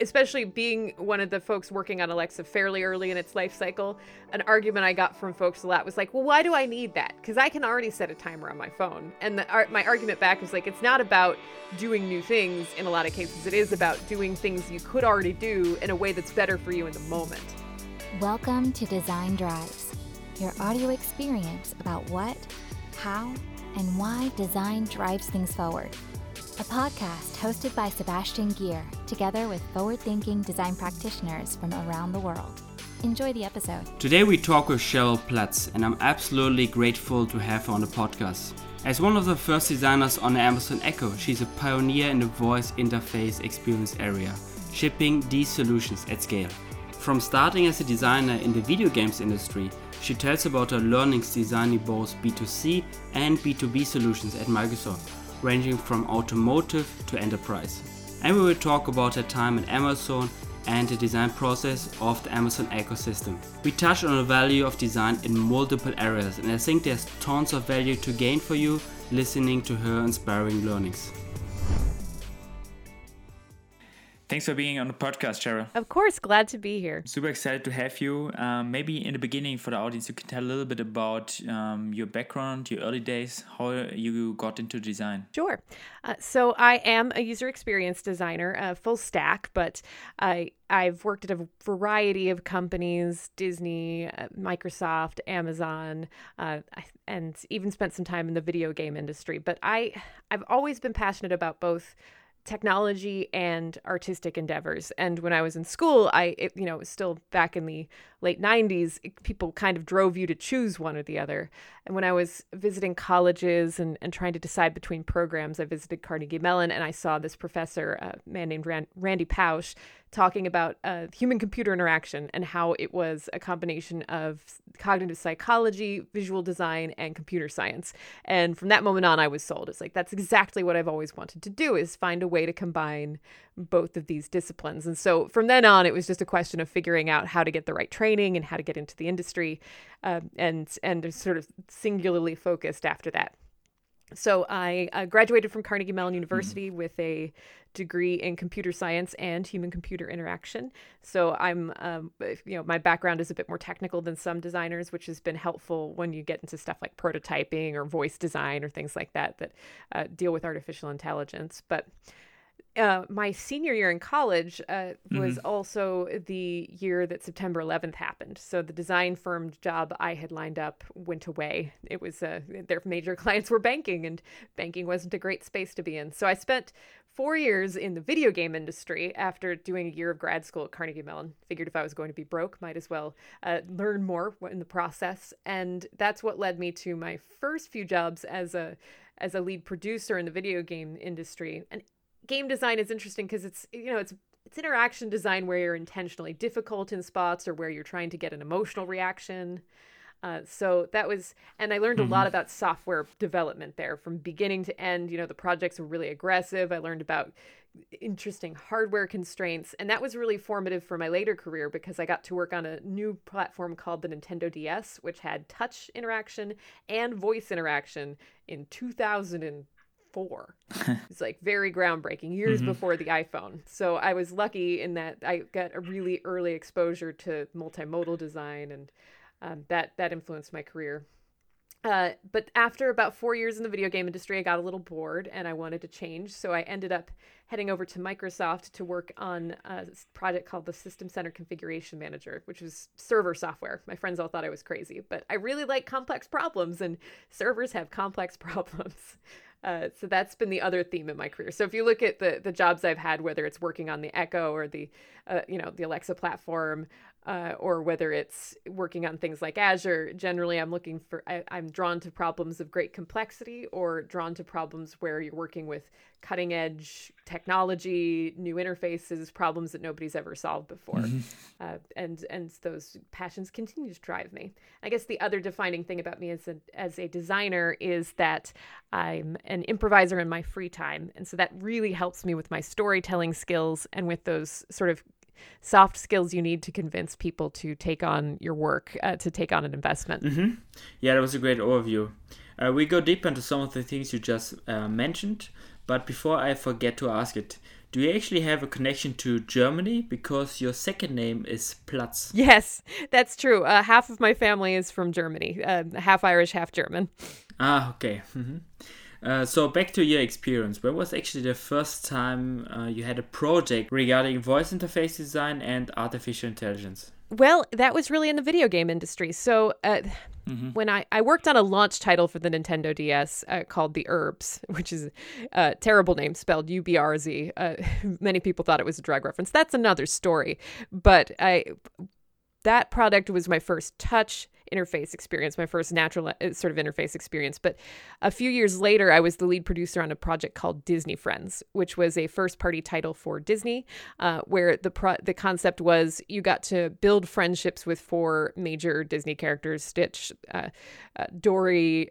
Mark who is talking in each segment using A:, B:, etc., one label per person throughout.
A: especially being one of the folks working on Alexa fairly early in its life cycle, an argument I got from folks a lot was like, well, why do I need that? Because I can already set a timer on my phone. And the, my argument back was like, it's not about doing new things in a lot of cases, it is about doing things you could already do in a way that's better for you in the moment.
B: Welcome to Design Drives, your audio experience about what, how, and why design drives things forward a podcast hosted by Sebastian Gear, together with forward thinking design practitioners from around the world. Enjoy the episode.
C: Today we talk with Cheryl Platz, and I'm absolutely grateful to have her on the podcast. As one of the first designers on the Amazon Echo, she's a pioneer in the voice interface experience area, shipping these solutions at scale. From starting as a designer in the video games industry, she tells about her learnings designing both B2C and B2B solutions at Microsoft ranging from automotive to enterprise. And we will talk about her time at Amazon and the design process of the Amazon ecosystem. We touch on the value of design in multiple areas, and I think there's tons of value to gain for you listening to her inspiring learnings.
D: Thanks for being on the podcast, Cheryl.
A: Of course, glad to be here.
D: Super excited to have you. Um, maybe in the beginning, for the audience, you can tell a little bit about um, your background, your early days, how you got into design.
A: Sure. Uh, so I am a user experience designer, uh, full stack, but I I've worked at a variety of companies: Disney, uh, Microsoft, Amazon, uh, and even spent some time in the video game industry. But I I've always been passionate about both technology and artistic endeavors. And when I was in school, I, it, you know, it was still back in the late 90s, people kind of drove you to choose one or the other. And when I was visiting colleges and, and trying to decide between programs, I visited Carnegie Mellon and I saw this professor, a man named Rand, Randy Pausch, talking about uh, human computer interaction and how it was a combination of cognitive psychology, visual design, and computer science. And from that moment on, I was sold. It's like, that's exactly what I've always wanted to do is find a way to combine both of these disciplines. And so from then on, it was just a question of figuring out how to get the right training and how to get into the industry, uh, and and sort of singularly focused after that. So I uh, graduated from Carnegie Mellon mm-hmm. University mm-hmm. with a degree in computer science and human computer interaction. So I'm, um, you know, my background is a bit more technical than some designers, which has been helpful when you get into stuff like prototyping or voice design or things like that that uh, deal with artificial intelligence. But uh, my senior year in college uh, was mm-hmm. also the year that September 11th happened. So the design firm job I had lined up went away. It was uh, their major clients were banking, and banking wasn't a great space to be in. So I spent four years in the video game industry after doing a year of grad school at Carnegie Mellon. Figured if I was going to be broke, might as well uh, learn more in the process, and that's what led me to my first few jobs as a as a lead producer in the video game industry. And game design is interesting because it's you know it's it's interaction design where you're intentionally difficult in spots or where you're trying to get an emotional reaction. Uh, so that was, and I learned mm-hmm. a lot about software development there from beginning to end. You know, the projects were really aggressive. I learned about interesting hardware constraints, and that was really formative for my later career because I got to work on a new platform called the Nintendo DS, which had touch interaction and voice interaction in 2000 four. it's like very groundbreaking, years mm-hmm. before the iPhone. So I was lucky in that I got a really early exposure to multimodal design, and um, that that influenced my career. Uh, but after about four years in the video game industry, I got a little bored and I wanted to change. So I ended up heading over to Microsoft to work on a project called the System Center Configuration Manager, which was server software. My friends all thought I was crazy, but I really like complex problems, and servers have complex problems. Uh, so that's been the other theme in my career. So if you look at the the jobs I've had, whether it's working on the Echo or the uh, you know the Alexa platform, uh, or whether it's working on things like Azure, generally I'm looking for I, I'm drawn to problems of great complexity or drawn to problems where you're working with cutting edge technology, new interfaces, problems that nobody's ever solved before. Mm-hmm. Uh, and and those passions continue to drive me. I guess the other defining thing about me as a as a designer is that I'm an improviser in my free time, and so that really helps me with my storytelling skills and with those sort of soft skills you need to convince people to take on your work, uh, to take on an investment.
C: Mm-hmm. Yeah, that was a great overview. Uh, we go deep into some of the things you just uh, mentioned, but before I forget to ask it, do you actually have a connection to Germany because your second name is Platz?
A: Yes, that's true. Uh, half of my family is from Germany, uh, half Irish, half German.
C: Ah, okay. Mm-hmm. Uh, so back to your experience. When was actually the first time uh, you had a project regarding voice interface design and artificial intelligence?
A: Well, that was really in the video game industry. So uh, mm-hmm. when I, I worked on a launch title for the Nintendo DS uh, called The Urbz, which is a terrible name spelled U B R Z. Uh, many people thought it was a drug reference. That's another story. But I that product was my first touch interface experience, my first natural uh, sort of interface experience. But a few years later, I was the lead producer on a project called Disney Friends, which was a first party title for Disney, uh, where the pro- the concept was you got to build friendships with four major Disney characters: Stitch, uh, uh, Dory.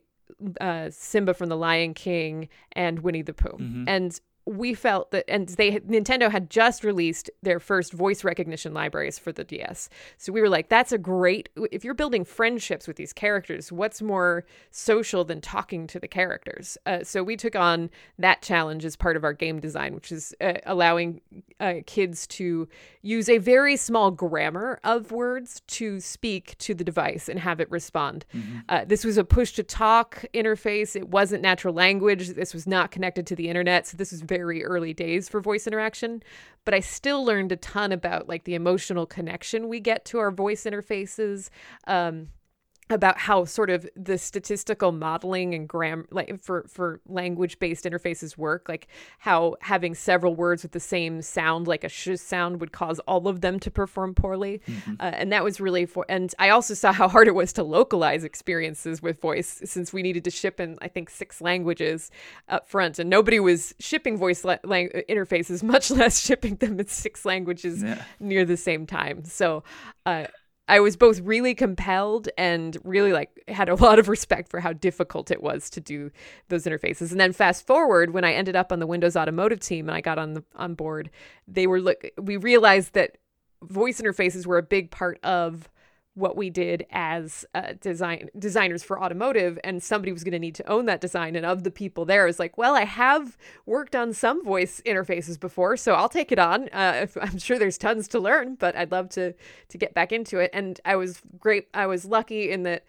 A: Uh, Simba from the Lion King and Winnie the Pooh. Mm-hmm. And we felt that and they Nintendo had just released their first voice recognition libraries for the DS. So we were like that's a great if you're building friendships with these characters, what's more social than talking to the characters? Uh, so we took on that challenge as part of our game design, which is uh, allowing uh, kids to use a very small grammar of words to speak to the device and have it respond. Mm-hmm. Uh, this was a push to talk interface. It wasn't natural language. This was not connected to the internet. So this was very early days for voice interaction, but I still learned a ton about like the emotional connection we get to our voice interfaces. Um, about how sort of the statistical modeling and gram like for for language based interfaces work like how having several words with the same sound like a sh sound would cause all of them to perform poorly mm-hmm. uh, and that was really for and i also saw how hard it was to localize experiences with voice since we needed to ship in i think six languages up front and nobody was shipping voice la- lang- interfaces much less shipping them in six languages yeah. near the same time so uh, I was both really compelled and really like had a lot of respect for how difficult it was to do those interfaces. And then fast forward when I ended up on the Windows Automotive team and I got on the on board, they were look we realized that voice interfaces were a big part of what we did as uh, design designers for automotive and somebody was going to need to own that design and of the people there was like well i have worked on some voice interfaces before so i'll take it on. Uh, i'm sure there's tons to learn but i'd love to to get back into it and i was great i was lucky in that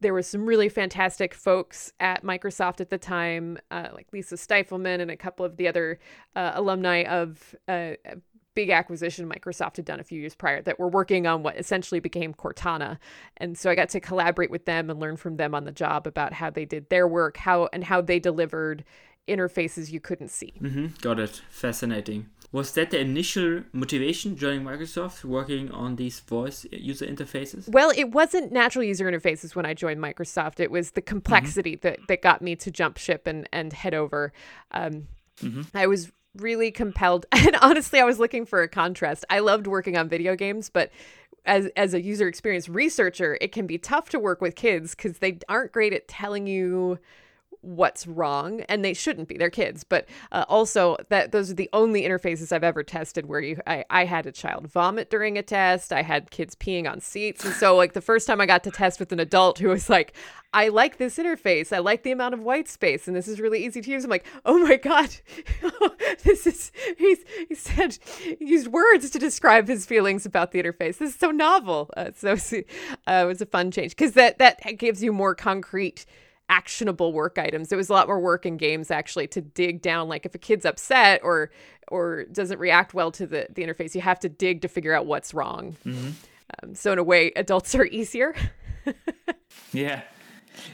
A: there were some really fantastic folks at Microsoft at the time, uh, like Lisa Stifelman and a couple of the other uh, alumni of uh, big acquisition Microsoft had done a few years prior that were working on what essentially became Cortana. And so I got to collaborate with them and learn from them on the job about how they did their work, how and how they delivered interfaces you couldn't see.
C: Mm-hmm. Got it. Fascinating. Was that the initial motivation joining Microsoft, working on these voice user interfaces?
A: Well, it wasn't natural user interfaces when I joined Microsoft. It was the complexity mm-hmm. that, that got me to jump ship and, and head over. Um, mm-hmm. I was really compelled and honestly I was looking for a contrast. I loved working on video games, but as as a user experience researcher, it can be tough to work with kids cuz they aren't great at telling you what's wrong and they shouldn't be they're kids but uh, also that those are the only interfaces i've ever tested where you I, I had a child vomit during a test i had kids peeing on seats and so like the first time i got to test with an adult who was like i like this interface i like the amount of white space and this is really easy to use i'm like oh my god this is he's he said he used words to describe his feelings about the interface this is so novel. Uh, so uh, it was a fun change because that that gives you more concrete actionable work items. It was a lot more work in games actually to dig down. Like if a kid's upset or or doesn't react well to the the interface, you have to dig to figure out what's wrong. Mm-hmm. Um, so in a way, adults are easier.
D: yeah,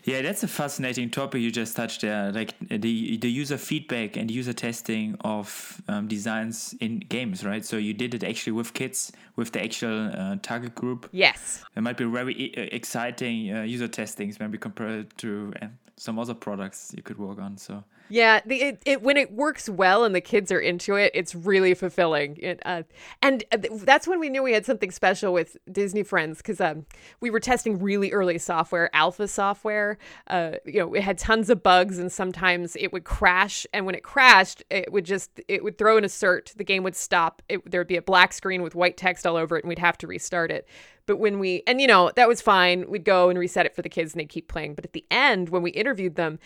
D: yeah, that's a fascinating topic you just touched there, like the the user feedback and user testing of um, designs in games, right? So you did it actually with kids, with the actual uh, target group.
A: Yes,
D: it might be very exciting uh, user testings when we compare it to uh, some other products you could work on. So
A: yeah, the, it, it when it works well and the kids are into it, it's really fulfilling. It, uh, and uh, that's when we knew we had something special with Disney Friends because um, we were testing really early software, alpha software. Uh, you know, it had tons of bugs and sometimes it would crash. And when it crashed, it would just it would throw an assert. The game would stop. There would be a black screen with white text all over it, and we'd have to restart it. But when we and you know that was fine. We'd go and reset it for the kids, and they'd keep playing. But at the end, when we interviewed them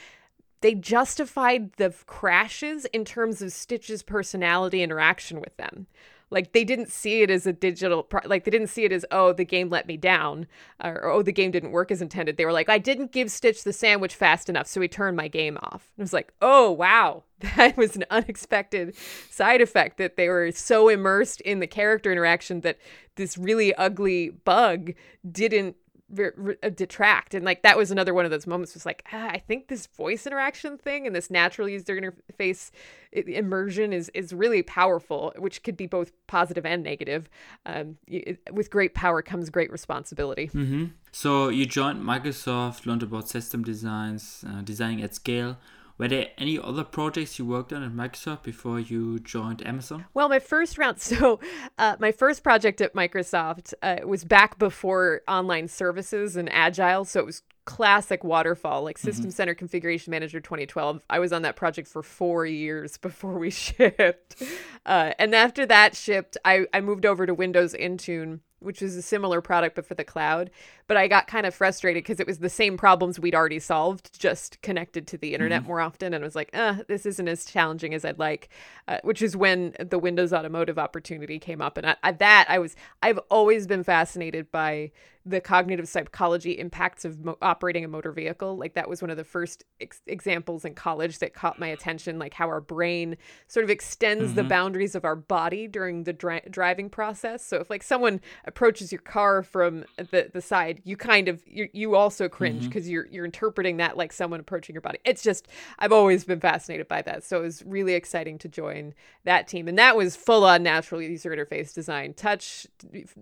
A: they justified the crashes in terms of Stitch's personality interaction with them. Like they didn't see it as a digital, pro- like they didn't see it as oh the game let me down, or, oh the game didn't work as intended. They were like I didn't give Stitch the sandwich fast enough, so he turned my game off. And it was like oh wow, that was an unexpected side effect that they were so immersed in the character interaction that this really ugly bug didn't uh, detract. And like that was another one of those moments was like ah, i think this voice interaction thing and this natural user interface immersion is is really powerful which could be both positive and negative. Um, it, with great power comes great responsibility.
C: Mm-hmm. so you joined microsoft learned about system designs uh, designing at scale were there any other projects you worked on at Microsoft before you joined Amazon?
A: Well, my first round, so uh, my first project at Microsoft uh, was back before online services and agile. So it was classic waterfall, like mm-hmm. System mm-hmm. Center Configuration Manager 2012. I was on that project for four years before we shipped. Uh, and after that shipped, I, I moved over to Windows Intune which was a similar product but for the cloud. But I got kind of frustrated because it was the same problems we'd already solved, just connected to the internet mm-hmm. more often. And I was like, uh, this isn't as challenging as I'd like, uh, which is when the Windows Automotive opportunity came up. And I, I, that I was, I've always been fascinated by the cognitive psychology impacts of mo- operating a motor vehicle. Like that was one of the first ex- examples in college that caught my attention, like how our brain sort of extends mm-hmm. the boundaries of our body during the dri- driving process. So if like someone approaches your car from the, the side, you kind of you, you also cringe because mm-hmm. you're you're interpreting that like someone approaching your body. It's just I've always been fascinated by that. So it was really exciting to join that team, and that was full on natural user interface design, touch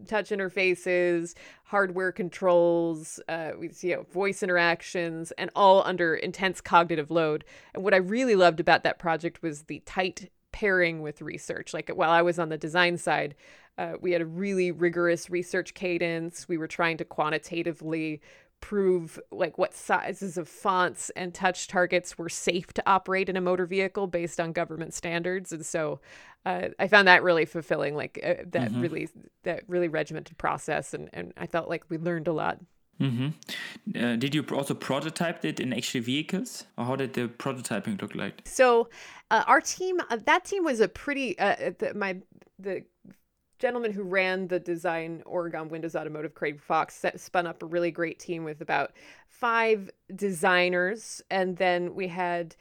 A: touch interfaces hardware controls, uh, we see you know, voice interactions, and all under intense cognitive load. And what I really loved about that project was the tight pairing with research. Like while I was on the design side, uh, we had a really rigorous research cadence. We were trying to quantitatively prove like what sizes of fonts and touch targets were safe to operate in a motor vehicle based on government standards. And so uh, i found that really fulfilling like uh, that mm-hmm. really that really regimented process. And, and i felt like we learned a lot.
D: Mm-hmm. uh, did you also prototype it in actual vehicles? Or how did the prototyping look like?
A: So uh, our team uh, that team was a pretty uh, the, my the gentleman who ran the design Oregon Windows Automotive, Craig Fox, set, spun up a really great team with about five designers. And then we had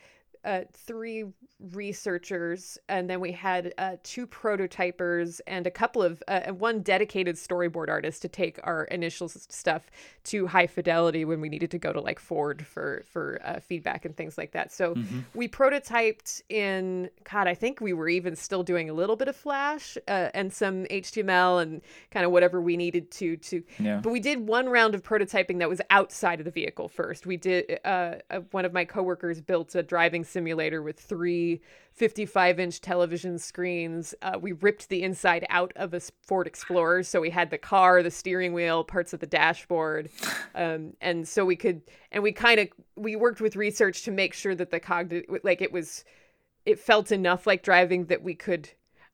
A: uh, three researchers, and then we had uh, two prototypers and a couple of uh, one dedicated storyboard artist to take our initial stuff to high fidelity when we needed to go to like Ford for for uh, feedback and things like that. So mm-hmm. we prototyped in God, I think we were even still doing a little bit of Flash uh, and some HTML and kind of whatever we needed to to. Yeah. But we did one round of prototyping that was outside of the vehicle first. We did uh, one of my coworkers built a driving simulator with three 55 inch television screens. Uh, we ripped the inside out of a Ford Explorer. So we had the car, the steering wheel, parts of the dashboard. Um, and so we could, and we kind of, we worked with research to make sure that the cognitive, like it was, it felt enough like driving that we could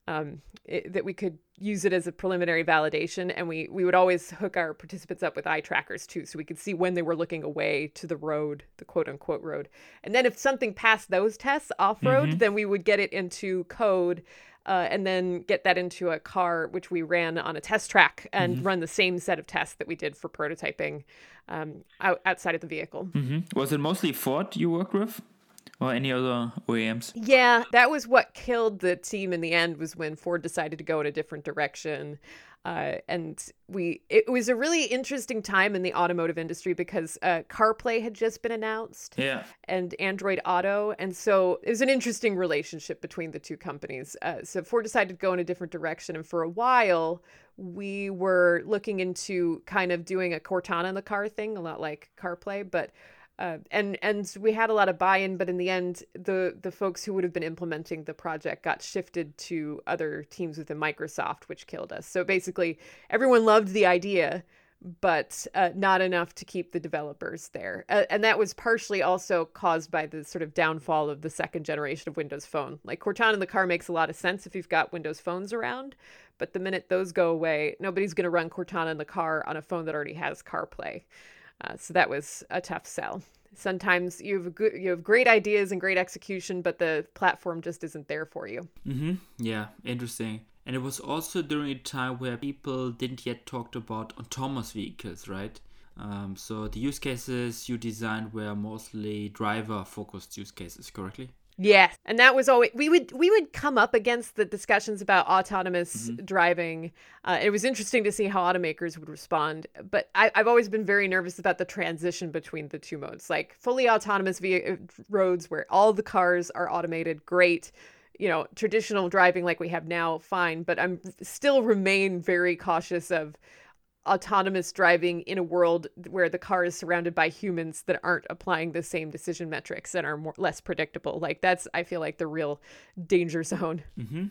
A: um, it, that we could use it as a preliminary validation. And we, we would always hook our participants up with eye trackers too, so we could see when they were looking away to the road, the quote unquote road. And then if something passed those tests off road, mm-hmm. then we would get it into code. Uh, and then get that into a car, which we ran on a test track and mm-hmm. run the same set of tests that we did for prototyping um, out, outside of the vehicle.
D: Mm-hmm. Was it mostly Ford you worked with? Or any other OEMs.
A: Yeah, that was what killed the team in the end was when Ford decided to go in a different direction. Uh, and we it was a really interesting time in the automotive industry because uh, CarPlay had just been announced,
D: yeah,
A: and Android Auto, and so it was an interesting relationship between the two companies. Uh, so Ford decided to go in a different direction, and for a while we were looking into kind of doing a Cortana in the car thing, a lot like CarPlay, but uh, and and we had a lot of buy-in, but in the end, the the folks who would have been implementing the project got shifted to other teams within Microsoft, which killed us. So basically, everyone loved the idea, but uh, not enough to keep the developers there. Uh, and that was partially also caused by the sort of downfall of the second generation of Windows Phone. Like Cortana in the car makes a lot of sense if you've got Windows phones around, but the minute those go away, nobody's going to run Cortana in the car on a phone that already has CarPlay. Uh, so that was a tough sell. sometimes you have good, you have great ideas and great execution, but the platform just isn't there for you.
C: Mm-hmm. Yeah, interesting. And it was also during a time where people didn't yet talked about autonomous vehicles, right? Um, so the use cases you designed were mostly driver-focused use cases, correctly?
A: Yes, and that was always we would we would come up against the discussions about autonomous mm-hmm. driving. Uh, it was interesting to see how automakers would respond, but I, have always been very nervous about the transition between the two modes, like fully autonomous via roads where all the cars are automated. Great, you know, traditional driving like we have now, fine. But I'm still remain very cautious of autonomous driving in a world where the car is surrounded by humans that aren't applying the same decision metrics and are more less predictable. Like that's I feel like the real danger zone.
C: Mm-hmm.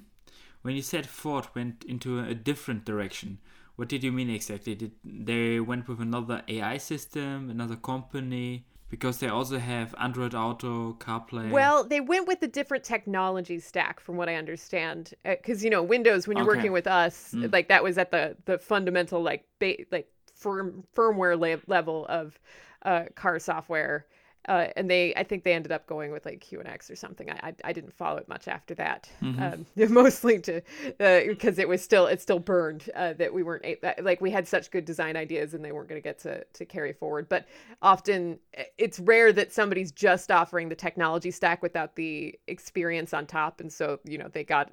C: When you said Ford went into a different direction, what did you mean exactly? Did they went with another AI system, another company? Because they also have Android Auto, CarPlay.
A: Well, they went with a different technology stack, from what I understand. Because uh, you know, Windows, when you're okay. working with us, mm. like that was at the the fundamental like ba- like firm firmware la- level of uh, car software uh, and they I think they ended up going with like QNX or something. I I, I didn't follow it much after that, mm-hmm. um, mostly to because uh, it was still it still burned uh, that we weren't like we had such good design ideas and they weren't going to get to to carry forward. But often it's rare that somebody's just offering the technology stack without the experience on top, and so you know they got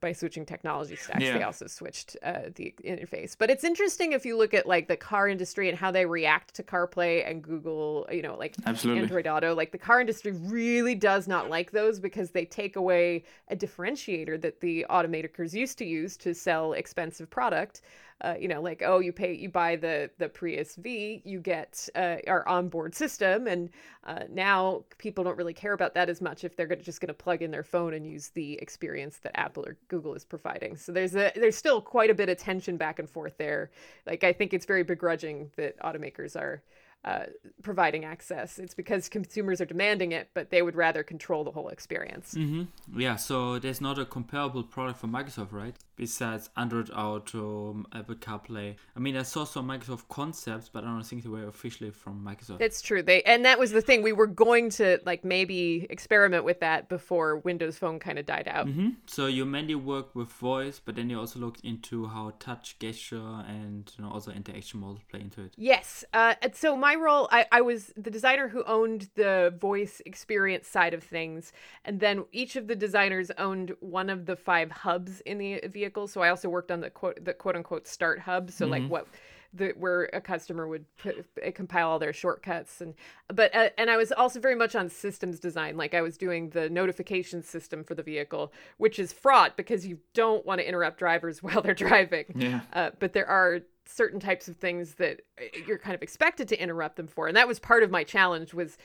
A: by switching technology stacks, yeah. they also switched uh, the interface. But it's interesting if you look at like the car industry and how they react to CarPlay and Google, you know, like
C: Absolutely.
A: Android Auto. Like the car industry really does not like those because they take away a differentiator that the automakers used to use to sell expensive product uh, you know, like oh, you pay, you buy the the Prius V, you get uh, our onboard system, and uh, now people don't really care about that as much if they're just going to plug in their phone and use the experience that Apple or Google is providing. So there's a there's still quite a bit of tension back and forth there. Like I think it's very begrudging that automakers are uh, providing access. It's because consumers are demanding it, but they would rather control the whole experience.
C: Mm-hmm. Yeah, so there's not a comparable product for Microsoft, right? Besides Android Auto, Apple CarPlay. I mean, I saw some Microsoft concepts, but I don't think they were officially from Microsoft.
A: It's true. They and that was the thing. We were going to like maybe experiment with that before Windows Phone kind of died out.
C: Mm-hmm. So you mainly work with voice, but then you also looked into how touch, gesture, and you know also interaction models play into it.
A: Yes. Uh, so my role, I, I was the designer who owned the voice experience side of things. And then each of the designers owned one of the five hubs in the vehicle. So I also worked on the quote, the quote unquote start hub. So mm-hmm. like what the, where a customer would put, uh, compile all their shortcuts and but uh, and I was also very much on systems design like I was doing the notification system for the vehicle which is fraught because you don't want to interrupt drivers while they're driving
C: yeah
A: uh, but there are certain types of things that uh, you're kind of expected to interrupt them for and that was part of my challenge was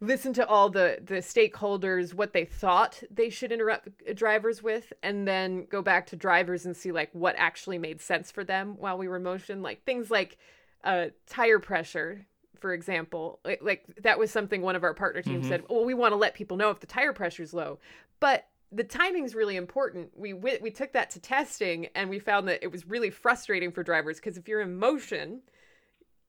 A: listen to all the the stakeholders what they thought they should interrupt drivers with and then go back to drivers and see like what actually made sense for them while we were motion like things like uh tire pressure for example like, like that was something one of our partner teams mm-hmm. said well we want to let people know if the tire pressure is low but the timing's really important. We we took that to testing and we found that it was really frustrating for drivers because if you're in motion,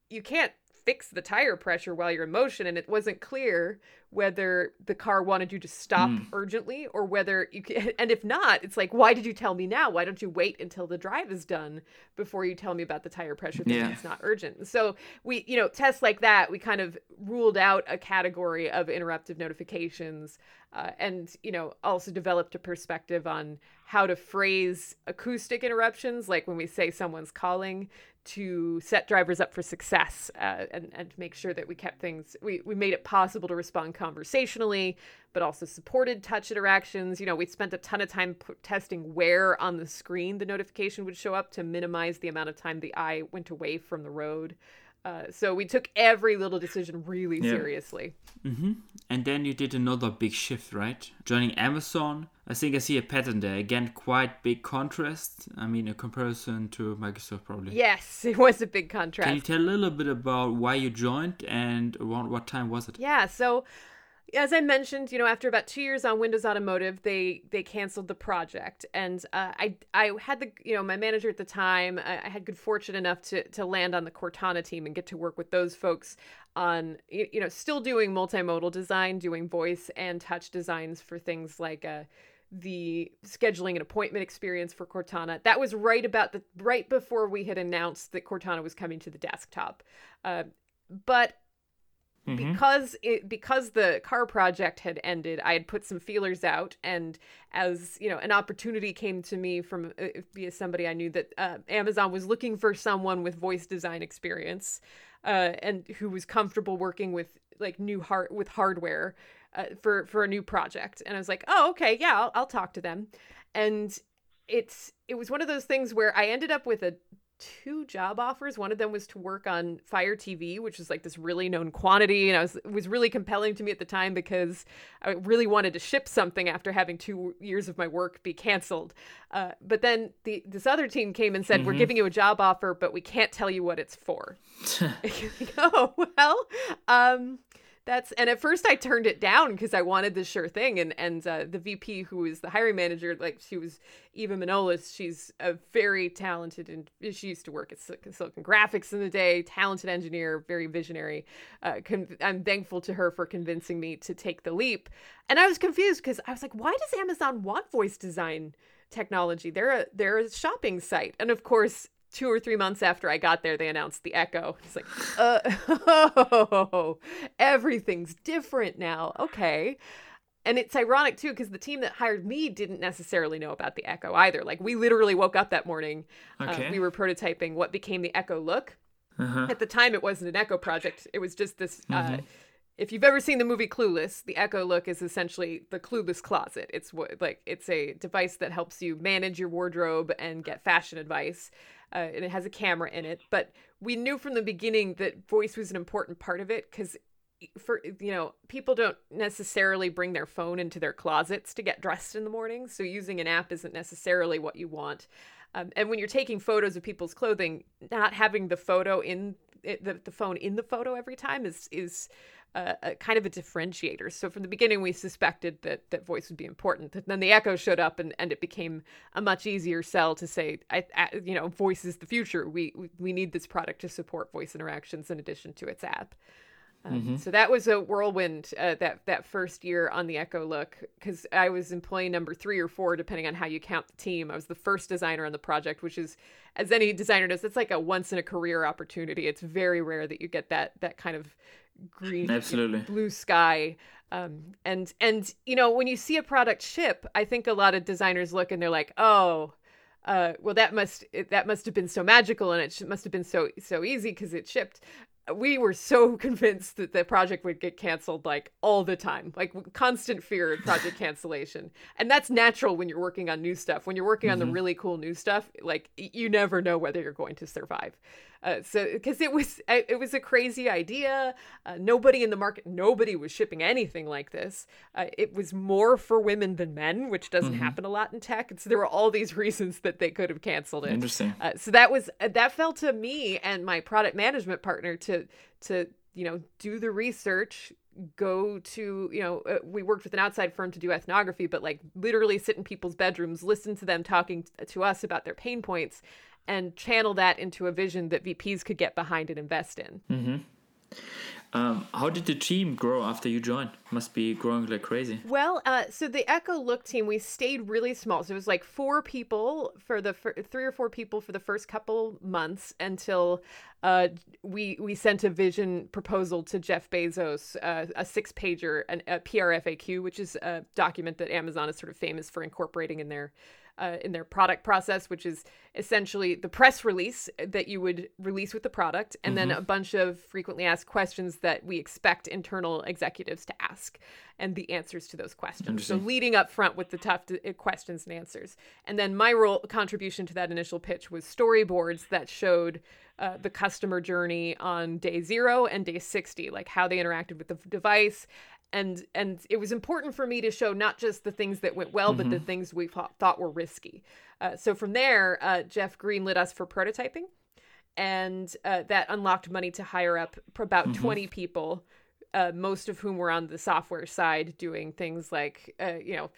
A: you can't fix the tire pressure while you're in motion and it wasn't clear whether the car wanted you to stop mm. urgently or whether you can and if not it's like why did you tell me now why don't you wait until the drive is done before you tell me about the tire pressure thing yeah. it's not urgent so we you know tests like that we kind of ruled out a category of interruptive notifications uh, and you know also developed a perspective on how to phrase acoustic interruptions like when we say someone's calling to set drivers up for success uh, and, and make sure that we kept things we, we made it possible to respond conversationally but also supported touch interactions. You know we spent a ton of time p- testing where on the screen the notification would show up to minimize the amount of time the eye went away from the road uh, so we took every little decision really yeah. seriously.
C: Mm-hmm. And then you did another big shift, right? Joining Amazon. I think I see a pattern there. Again, quite big contrast. I mean, a comparison to Microsoft, probably.
A: Yes, it was a big contrast.
C: Can you tell a little bit about why you joined and around what time was it?
A: Yeah, so as I mentioned, you know, after about two years on Windows Automotive, they they canceled the project, and uh, I I had the you know my manager at the time. I, I, had good fortune enough to to land on the Cortana team and get to work with those folks on you know still doing multimodal design, doing voice and touch designs for things like uh, the scheduling and appointment experience for Cortana. That was right about the right before we had announced that Cortana was coming to the desktop. Uh, but Mm-hmm. because it because the car project had ended i had put some feelers out and as you know an opportunity came to me from uh, via somebody i knew that uh, amazon was looking for someone with voice design experience uh, and who was comfortable working with like new hard with hardware uh, for for a new project and i was like oh okay yeah I'll, I'll talk to them and it's it was one of those things where i ended up with a two job offers. One of them was to work on Fire TV, which is like this really known quantity, and I was it was really compelling to me at the time because I really wanted to ship something after having two years of my work be canceled. Uh, but then the this other team came and said, mm-hmm. "We're giving you a job offer, but we can't tell you what it's for." oh well. Um, that's and at first I turned it down because I wanted the sure thing and and uh, the VP who is the hiring manager like she was Eva Manolis. She's a very talented and she used to work at Silicon Graphics in the day talented engineer very visionary uh, con- I'm thankful to her for convincing me to take the leap. And I was confused because I was like why does Amazon want voice design technology? They're a they're a shopping site. And of course two or three months after I got there, they announced the Echo. It's like, uh, oh, everything's different now. Okay. And it's ironic too, because the team that hired me didn't necessarily know about the Echo either. Like, we literally woke up that morning. Uh, okay. Uh, we were prototyping what became the Echo look. Uh-huh. At the time, it wasn't an Echo project. It was just this. Uh, mm-hmm. Uh, if you've ever seen the movie Clueless, the Echo Look is essentially the Clueless closet. It's what like it's a device that helps you manage your wardrobe and get fashion advice uh, and it has a camera in it. But we knew from the beginning that voice was an important part of it because for you know people don't necessarily bring their phone into their closets to get dressed in the morning so using an app isn't necessarily what you want um, and when you're taking photos of people's clothing not having the photo in it, the, the phone in the photo every time is is a, a, kind of a differentiator. So from the beginning, we suspected that that voice would be important. And then the Echo showed up, and, and it became a much easier sell to say, I, I, you know, voice is the future. We, we we need this product to support voice interactions in addition to its app. Um, mm-hmm. So that was a whirlwind uh, that that first year on the Echo Look because I was employee number three or four depending on how you count the team. I was the first designer on the project, which is, as any designer knows, it's like a once in a career opportunity. It's very rare that you get that that kind of green
D: absolutely
A: blue sky um, and and you know when you see a product ship i think a lot of designers look and they're like oh uh, well that must that must have been so magical and it must have been so so easy because it shipped we were so convinced that the project would get canceled like all the time like constant fear of project cancellation and that's natural when you're working on new stuff when you're working mm-hmm. on the mm-hmm. really cool new stuff like you never know whether you're going to survive uh, so because it was it was a crazy idea. Uh, nobody in the market nobody was shipping anything like this. Uh, it was more for women than men which doesn't mm-hmm. happen a lot in tech. So there were all these reasons that they could have canceled it.
D: Interesting.
A: Uh, so that was uh, that fell to me and my product management partner to to you know do the research go to you know uh, we worked with an outside firm to do ethnography but like literally sit in people's bedrooms listen to them talking to us about their pain points and channel that into a vision that VPs could get behind and invest in.
D: Mm-hmm. Um, how did the team grow after you joined? Must be growing like crazy.
A: Well, uh, so the Echo Look team, we stayed really small. So it was like four people for the three or four people for the first couple months until uh, we we sent a vision proposal to Jeff Bezos, uh, a six pager, an, a PRFAQ, which is a document that Amazon is sort of famous for incorporating in their uh, in their product process, which is essentially the press release that you would release with the product, and mm-hmm. then a bunch of frequently asked questions that we expect internal executives to ask, and the answers to those questions. So leading up front with the tough uh, questions and answers, and then my role contribution to that initial pitch was storyboards that showed. Uh, the customer journey on day zero and day 60, like how they interacted with the device, and and it was important for me to show not just the things that went well, mm-hmm. but the mm-hmm. things we thought, thought were risky. Uh, so from there, uh, Jeff greenlit us for prototyping, and uh, that unlocked money to hire up about mm-hmm. 20 people uh, most of whom were on the software side doing things like, uh, you know,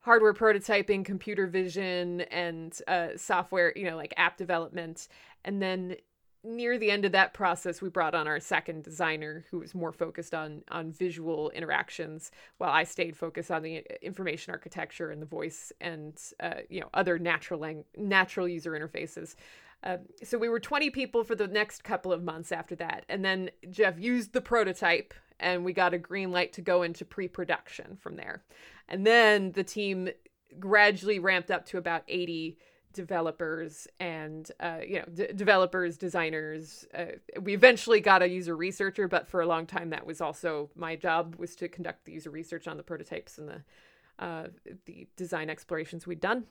A: hardware prototyping, computer vision, and uh, software, you know, like app development. And then near the end of that process, we brought on our second designer who was more focused on on visual interactions, while I stayed focused on the information architecture and the voice and uh, you know other natural lang- natural user interfaces. Uh, so we were 20 people for the next couple of months after that, and then Jeff used the prototype, and we got a green light to go into pre-production from there. And then the team gradually ramped up to about 80 developers and uh, you know d- developers designers uh, we eventually got a user researcher but for a long time that was also my job was to conduct the user research on the prototypes and the uh, the design explorations we'd done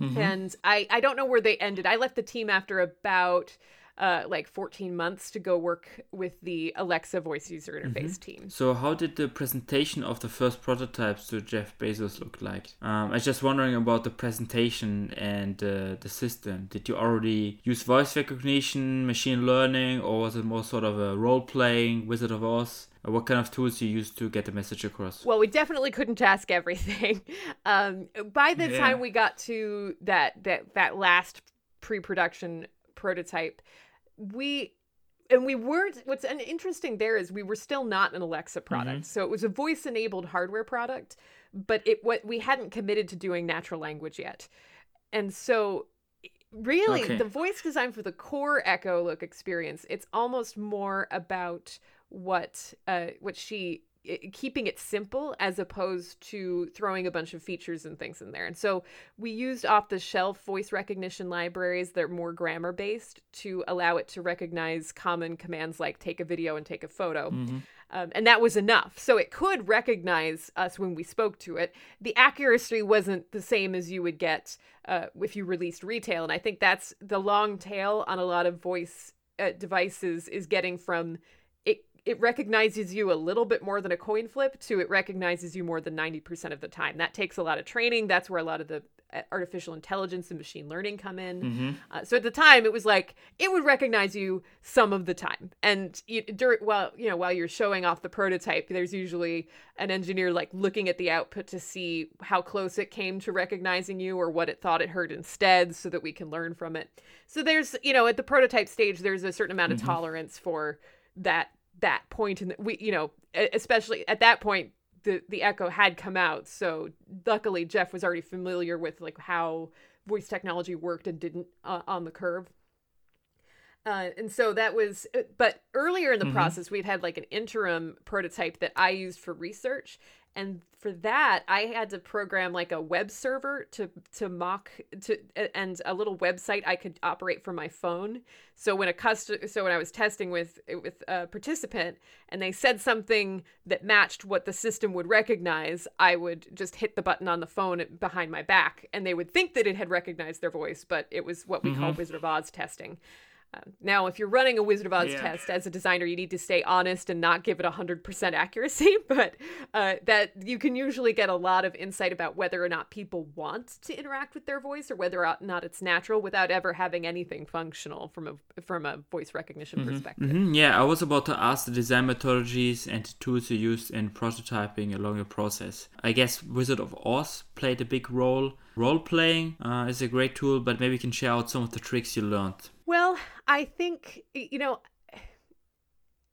A: mm-hmm. and I, I don't know where they ended i left the team after about uh, like 14 months to go work with the Alexa voice user interface mm-hmm. team.
C: So, how did the presentation of the first prototypes to Jeff Bezos look like? Um, I was just wondering about the presentation and uh, the system. Did you already use voice recognition, machine learning, or was it more sort of a role playing Wizard of Oz? what kind of tools you used to get the message across?
A: Well, we definitely couldn't ask everything. Um, by the yeah. time we got to that that that last pre-production prototype, we and we weren't what's an interesting there is we were still not an alexa product mm-hmm. so it was a voice enabled hardware product but it what we hadn't committed to doing natural language yet and so really okay. the voice design for the core echo look experience it's almost more about what uh what she keeping it simple as opposed to throwing a bunch of features and things in there. And so we used off the shelf voice recognition libraries that are more grammar based to allow it to recognize common commands like take a video and take a photo. Mm-hmm. Um, and that was enough. So it could recognize us when we spoke to it. The accuracy wasn't the same as you would get uh, if you released retail. And I think that's the long tail on a lot of voice uh, devices is getting from it recognizes you a little bit more than a coin flip to it recognizes you more than 90% of the time. That takes a lot of training. That's where a lot of the uh, artificial intelligence and machine learning come in. Mm-hmm. Uh, so at the time, it was like it would recognize you some of the time. And you, during, well, you know, while you're showing off the prototype, there's usually an engineer like looking at the output to see how close it came to recognizing you or what it thought it heard instead, so that we can learn from it. So there's, you know, at the prototype stage, there's a certain amount of mm-hmm. tolerance for that that point and we you know especially at that point the the echo had come out so luckily jeff was already familiar with like how voice technology worked and didn't uh, on the curve uh, and so that was uh, but earlier in the mm-hmm. process we'd had like an interim prototype that i used for research and for that i had to program like a web server to to mock to and a little website i could operate from my phone so when a custom so when i was testing with with a participant and they said something that matched what the system would recognize i would just hit the button on the phone behind my back and they would think that it had recognized their voice but it was what we mm-hmm. call wizard of oz testing um, now, if you're running a Wizard of Oz yeah. test as a designer, you need to stay honest and not give it 100% accuracy, but uh, that you can usually get a lot of insight about whether or not people want to interact with their voice or whether or not it's natural without ever having anything functional from a from a voice recognition
C: mm-hmm.
A: perspective.
C: Mm-hmm. Yeah, I was about to ask the design methodologies and tools you used in prototyping along the process. I guess Wizard of Oz played a big role. Role playing uh, is a great tool, but maybe you can share out some of the tricks you learned.
A: Well, I think, you know,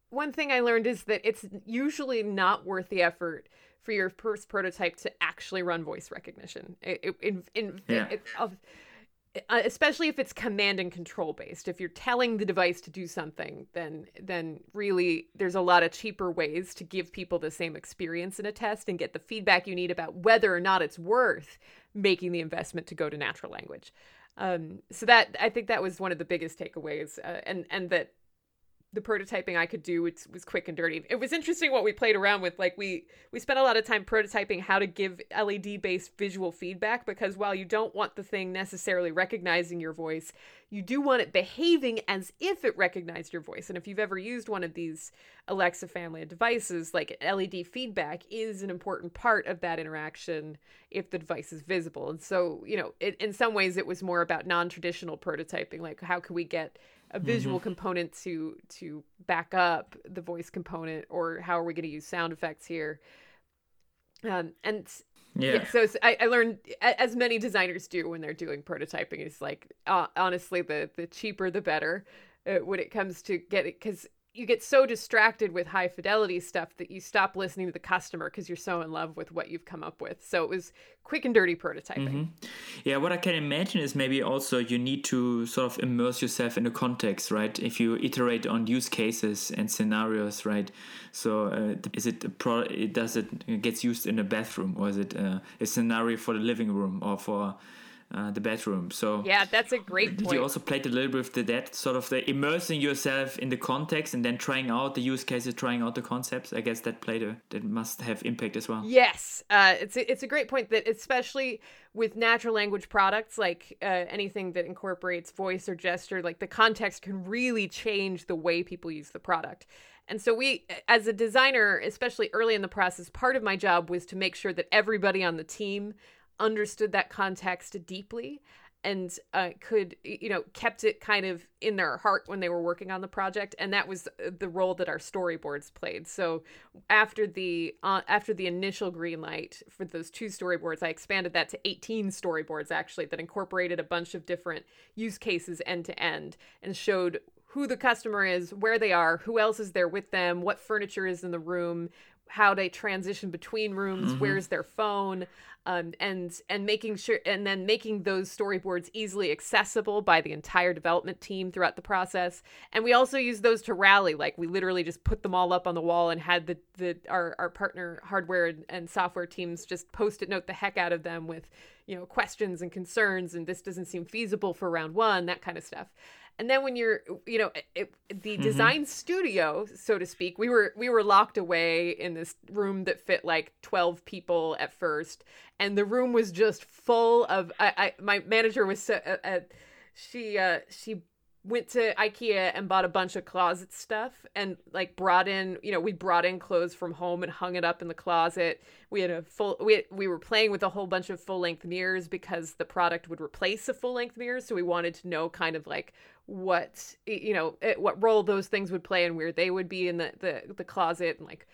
A: one thing I learned is that it's usually not worth the effort for your first prototype to actually run voice recognition. It, in, in, yeah. it, uh, especially if it's command and control based. If you're telling the device to do something, then then really there's a lot of cheaper ways to give people the same experience in a test and get the feedback you need about whether or not it's worth making the investment to go to natural language. Um, so that I think that was one of the biggest takeaways, uh, and and that the prototyping I could do was, was quick and dirty. It was interesting what we played around with. Like we we spent a lot of time prototyping how to give LED based visual feedback because while you don't want the thing necessarily recognizing your voice, you do want it behaving as if it recognized your voice. And if you've ever used one of these Alexa family of devices, like LED feedback is an important part of that interaction if the device is visible. And so, you know, it, in some ways it was more about non-traditional prototyping, like how can we get a visual mm-hmm. component to to back up the voice component or how are we going to use sound effects here um, and yeah. yeah so I, I, learned as many designers do when they're doing prototyping is like uh, honestly the the cheaper the better uh, when it comes to get it because you get so distracted with high fidelity stuff that you stop listening to the customer because you're so in love with what you've come up with. So it was quick and dirty prototyping. Mm-hmm.
D: Yeah, what I can imagine is maybe also you need to sort of immerse yourself in the context, right? If you iterate on use cases and scenarios, right? So uh, is it a pro? Does it gets used in a bathroom, or is it uh, a scenario for the living room or for uh, the bedroom. So
A: yeah, that's a great point.
D: You also played a little bit with the that sort of the immersing yourself in the context and then trying out the use cases, trying out the concepts. I guess that played a that must have impact as well.
A: Yes, uh, it's a, it's a great point that especially with natural language products like uh, anything that incorporates voice or gesture, like the context can really change the way people use the product. And so we, as a designer, especially early in the process, part of my job was to make sure that everybody on the team understood that context deeply and uh, could you know kept it kind of in their heart when they were working on the project and that was uh, the role that our storyboards played. So after the uh, after the initial green light for those two storyboards i expanded that to 18 storyboards actually that incorporated a bunch of different use cases end to end and showed who the customer is where they are who else is there with them what furniture is in the room how they transition between rooms mm-hmm. where's their phone um, and and making sure and then making those storyboards easily accessible by the entire development team throughout the process and we also use those to rally like we literally just put them all up on the wall and had the the our, our partner hardware and, and software teams just post it note the heck out of them with you know questions and concerns and this doesn't seem feasible for round one that kind of stuff and then when you're you know it, the mm-hmm. design studio so to speak we were we were locked away in this room that fit like 12 people at first and the room was just full of i, I my manager was uh, uh, she uh she went to IKEA and bought a bunch of closet stuff and like brought in, you know, we brought in clothes from home and hung it up in the closet. We had a full we we were playing with a whole bunch of full-length mirrors because the product would replace a full-length mirror, so we wanted to know kind of like what you know, eh, what role those things would play and where they would be in the the, the closet and like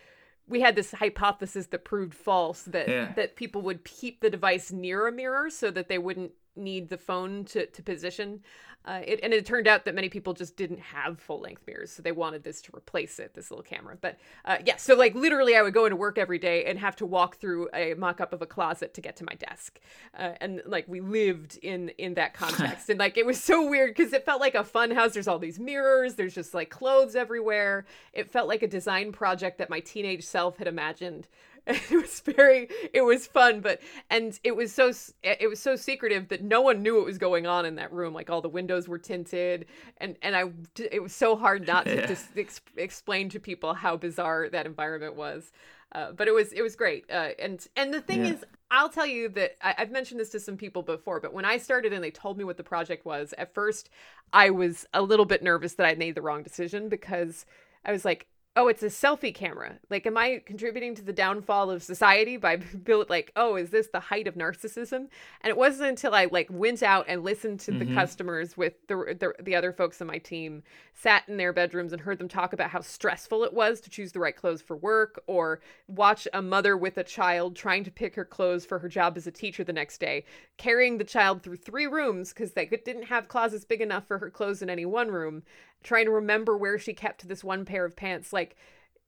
A: we had this hypothesis that proved false that yeah. that people would keep the device near a mirror so that they wouldn't need the phone to, to position uh, it, and it turned out that many people just didn't have full length mirrors, so they wanted this to replace it, this little camera. But uh, yeah, so like literally, I would go into work every day and have to walk through a mock up of a closet to get to my desk, uh, and like we lived in in that context, and like it was so weird because it felt like a fun house. There's all these mirrors, there's just like clothes everywhere. It felt like a design project that my teenage self had imagined it was very it was fun but and it was so it was so secretive that no one knew what was going on in that room like all the windows were tinted and and i it was so hard not to yeah. just ex- explain to people how bizarre that environment was uh, but it was it was great uh, and and the thing yeah. is I'll tell you that I, have mentioned this to some people before, but when I started and they told me what the project was, at first I was a little bit nervous that I made the wrong decision because I was like, oh, it's a selfie camera. Like, am I contributing to the downfall of society by built like, oh, is this the height of narcissism? And it wasn't until I like went out and listened to mm-hmm. the customers with the, the the other folks on my team, sat in their bedrooms and heard them talk about how stressful it was to choose the right clothes for work, or watch a mother with a child trying to pick her clothes for her job as a teacher the next day, carrying the child through three rooms because they didn't have closets big enough for her clothes in any one room, trying to remember where she kept this one pair of pants like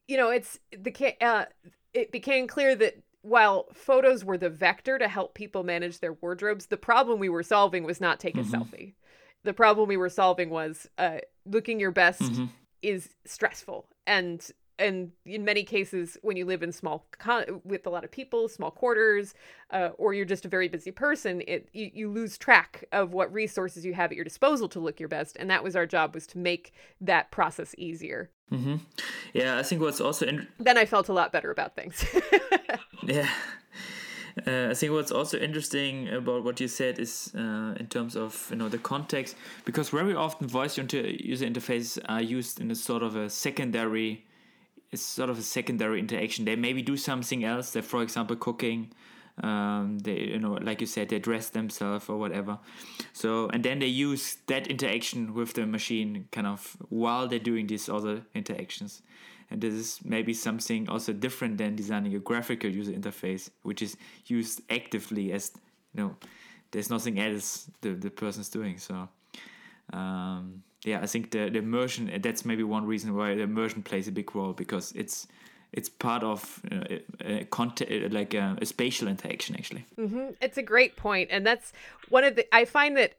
A: you know it's the uh it became clear that while photos were the vector to help people manage their wardrobes the problem we were solving was not take a mm-hmm. selfie the problem we were solving was uh looking your best mm-hmm. is stressful and and in many cases when you live in small con- with a lot of people small quarters uh, or you're just a very busy person it you, you lose track of what resources you have at your disposal to look your best. And that was our job was to make that process easier.
D: Mm-hmm. yeah i think what's also in-
A: then i felt a lot better about things.
D: Yeah. Uh, I think what's also interesting about what you said is uh, in terms of you know the context, because very often voice user interfaces are used in a sort of a secondary it's sort of a secondary interaction. They maybe do something else. They, for example, cooking. um, they you know like you said they dress themselves or whatever so and then they use that interaction with the machine kind of while they're doing these other interactions and this is maybe something also different than designing a graphical user interface which is used actively as you know there's nothing else the, the person's doing so um, yeah i think the, the immersion that's maybe one reason why the immersion plays a big role because it's it's part of uh, a, a like a, a, spatial interaction actually
A: mm-hmm. it's a great point and that's one of the i find that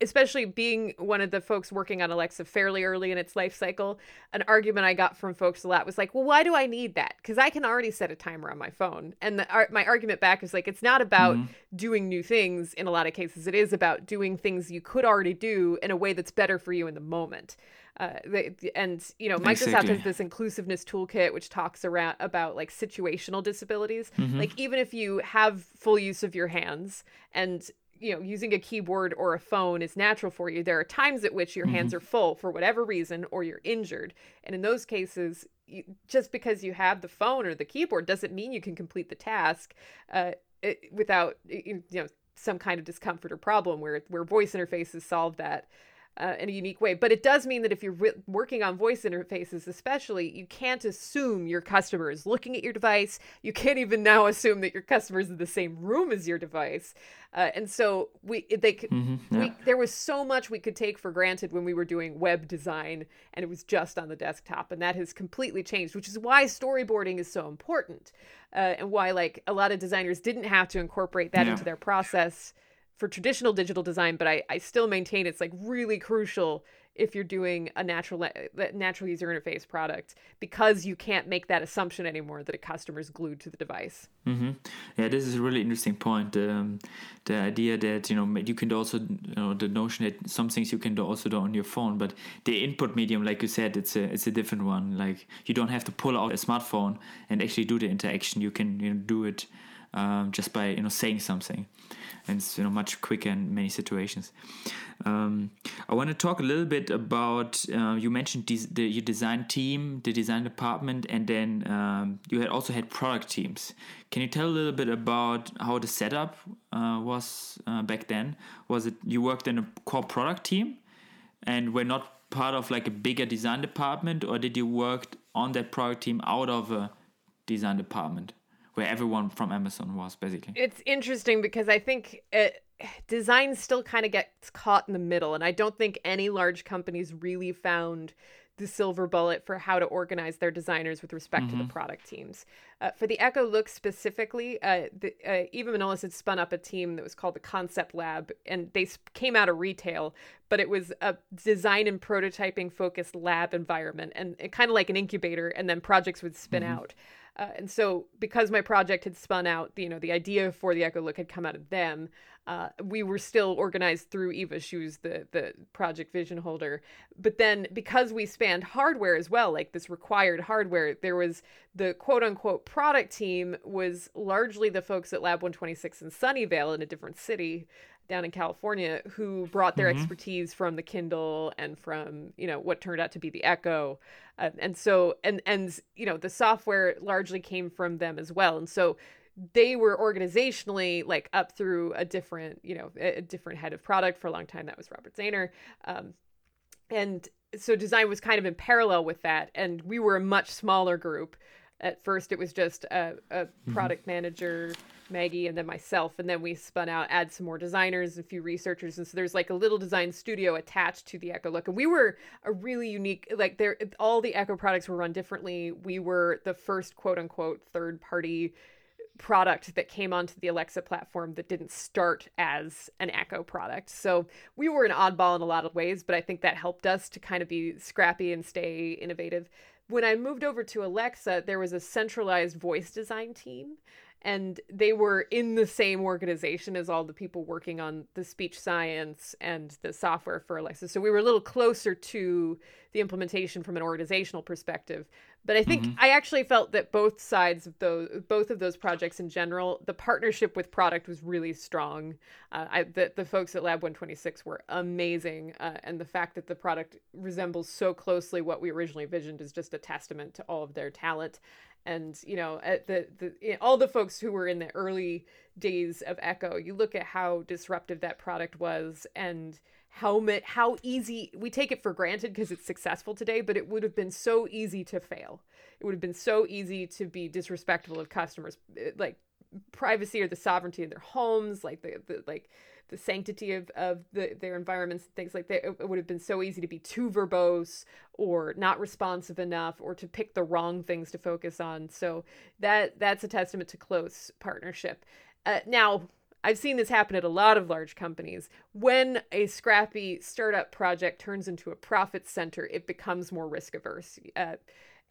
A: especially being one of the folks working on alexa fairly early in its life cycle an argument i got from folks a lot was like well why do i need that because i can already set a timer on my phone and the, my argument back is like it's not about mm-hmm. doing new things in a lot of cases it is about doing things you could already do in a way that's better for you in the moment uh, they, and you know Microsoft has this inclusiveness toolkit which talks around about like situational disabilities. Mm-hmm. Like even if you have full use of your hands and you know using a keyboard or a phone is natural for you, there are times at which your mm-hmm. hands are full for whatever reason or you're injured, and in those cases. You, just because you have the phone or the keyboard doesn't mean you can complete the task uh, it, without you know some kind of discomfort or problem where where voice interfaces solve that uh, in a unique way. But it does mean that if you're re- working on voice interfaces, especially, you can't assume your customer is looking at your device. You can't even now assume that your customer is in the same room as your device. Uh, and so we they could mm-hmm, yeah. we, there was so much we could take for granted when we were doing web design and it was just on the desktop and that has completely changed which is why storyboarding is so important uh, and why like a lot of designers didn't have to incorporate that yeah. into their process for traditional digital design, but I, I still maintain it's like really crucial if you're doing a natural natural user interface product because you can't make that assumption anymore that a customer is glued to the device.
D: Mm-hmm. Yeah, this is a really interesting point. Um, the idea that you know you can also you know the notion that some things you can do also do on your phone, but the input medium, like you said, it's a it's a different one. Like you don't have to pull out a smartphone and actually do the interaction. You can you know do it um, just by you know saying something and it's you know much quicker in many situations. Um, I want to talk a little bit about uh, you mentioned des- the your design team, the design department, and then um, you had also had product teams. Can you tell a little bit about how the setup uh, was uh, back then? Was it you worked in a core product team, and were not part of like a bigger design department, or did you work on that product team out of a design department? Where everyone from Amazon was basically.
A: It's interesting because I think it, design still kind of gets caught in the middle, and I don't think any large companies really found the silver bullet for how to organize their designers with respect mm-hmm. to the mm-hmm. product teams. Uh, for the Echo Look specifically, uh, the, uh, Eva Manolis had spun up a team that was called the Concept Lab, and they came out of retail, but it was a design and prototyping focused lab environment, and kind of like an incubator, and then projects would spin mm-hmm. out. Uh, and so, because my project had spun out, you know, the idea for the Echo Look had come out of them. Uh, we were still organized through Eva. She was the the project vision holder. But then, because we spanned hardware as well, like this required hardware, there was the quote unquote product team was largely the folks at Lab 126 in Sunnyvale in a different city down in California who brought their mm-hmm. expertise from the Kindle and from you know what turned out to be the Echo, uh, and so and and you know the software largely came from them as well, and so they were organizationally like up through a different you know a, different head of product for a long time that was Robert Zahner, um, and so design was kind of in parallel with that, and we were a much smaller group. At first, it was just a, a mm-hmm. product manager Maggie and then myself, and then we spun out, add some more designers, and a few researchers, and so there's like a little design studio attached to the Echo Look, and we were a really unique, like there, all the Echo products were run differently. We were the first quote unquote third party product that came onto the Alexa platform that didn't start as an Echo product. So we were an oddball in a lot of ways, but I think that helped us to kind of be scrappy and stay innovative. When I moved over to Alexa, there was a centralized voice design team and they were in the same organization as all the people working on the speech science and the software for Alexa. So we were a little closer to the implementation from an organizational perspective. But I think mm-hmm. I actually felt that both sides of those, both of those projects in general, the partnership with product was really strong. Uh, I, the, the folks at Lab 126 were amazing. Uh, and the fact that the product resembles so closely what we originally envisioned is just a testament to all of their talent and you know the the all the folks who were in the early days of Echo, you look at how disruptive that product was and how how easy we take it for granted because it's successful today, but it would have been so easy to fail. It would have been so easy to be disrespectful of customers, eh, like privacy or the sovereignty of their homes, like the, the like the sanctity of, of the, their environments and things like that. It would have been so easy to be too verbose or not responsive enough or to pick the wrong things to focus on. So that that's a testament to close partnership. Uh, now, I've seen this happen at a lot of large companies. When a scrappy startup project turns into a profit center, it becomes more risk averse. Uh,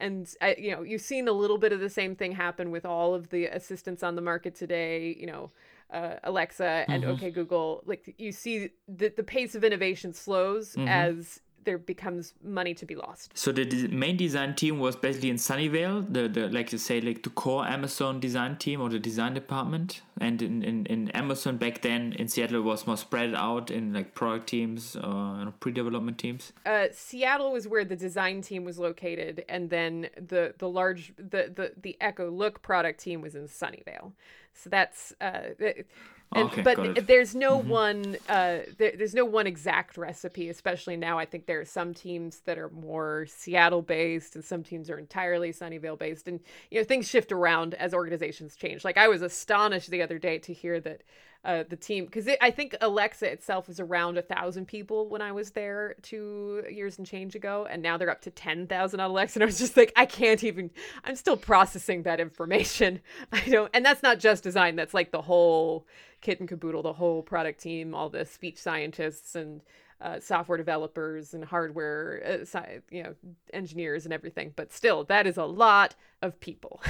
A: and I, you know, you've seen a little bit of the same thing happen with all of the assistants on the market today. You know, uh, Alexa and mm-hmm. OK Google. Like you see, the the pace of innovation slows mm-hmm. as there becomes money to be lost.
D: So the main design team was basically in Sunnyvale, the, the like you say like the core Amazon design team or the design department. And in, in, in Amazon back then in Seattle was more spread out in like product teams or pre-development teams.
A: Uh, Seattle was where the design team was located, and then the the large the the the Echo Look product team was in Sunnyvale. So that's uh, and, okay, but there's no mm-hmm. one uh, there, there's no one exact recipe especially now. I think there are some teams that are more seattle based and some teams are entirely sunnyvale based and you know things shift around as organizations change. Like i was astonished the other day to hear that uh, the team because I think Alexa itself was around a thousand people when I was there two years and change ago, and now they're up to ten thousand on Alexa. And I was just like, I can't even. I'm still processing that information. I don't, and that's not just design. That's like the whole kit and caboodle, the whole product team, all the speech scientists and uh, software developers and hardware, uh, you know, engineers and everything. But still, that is a lot of people.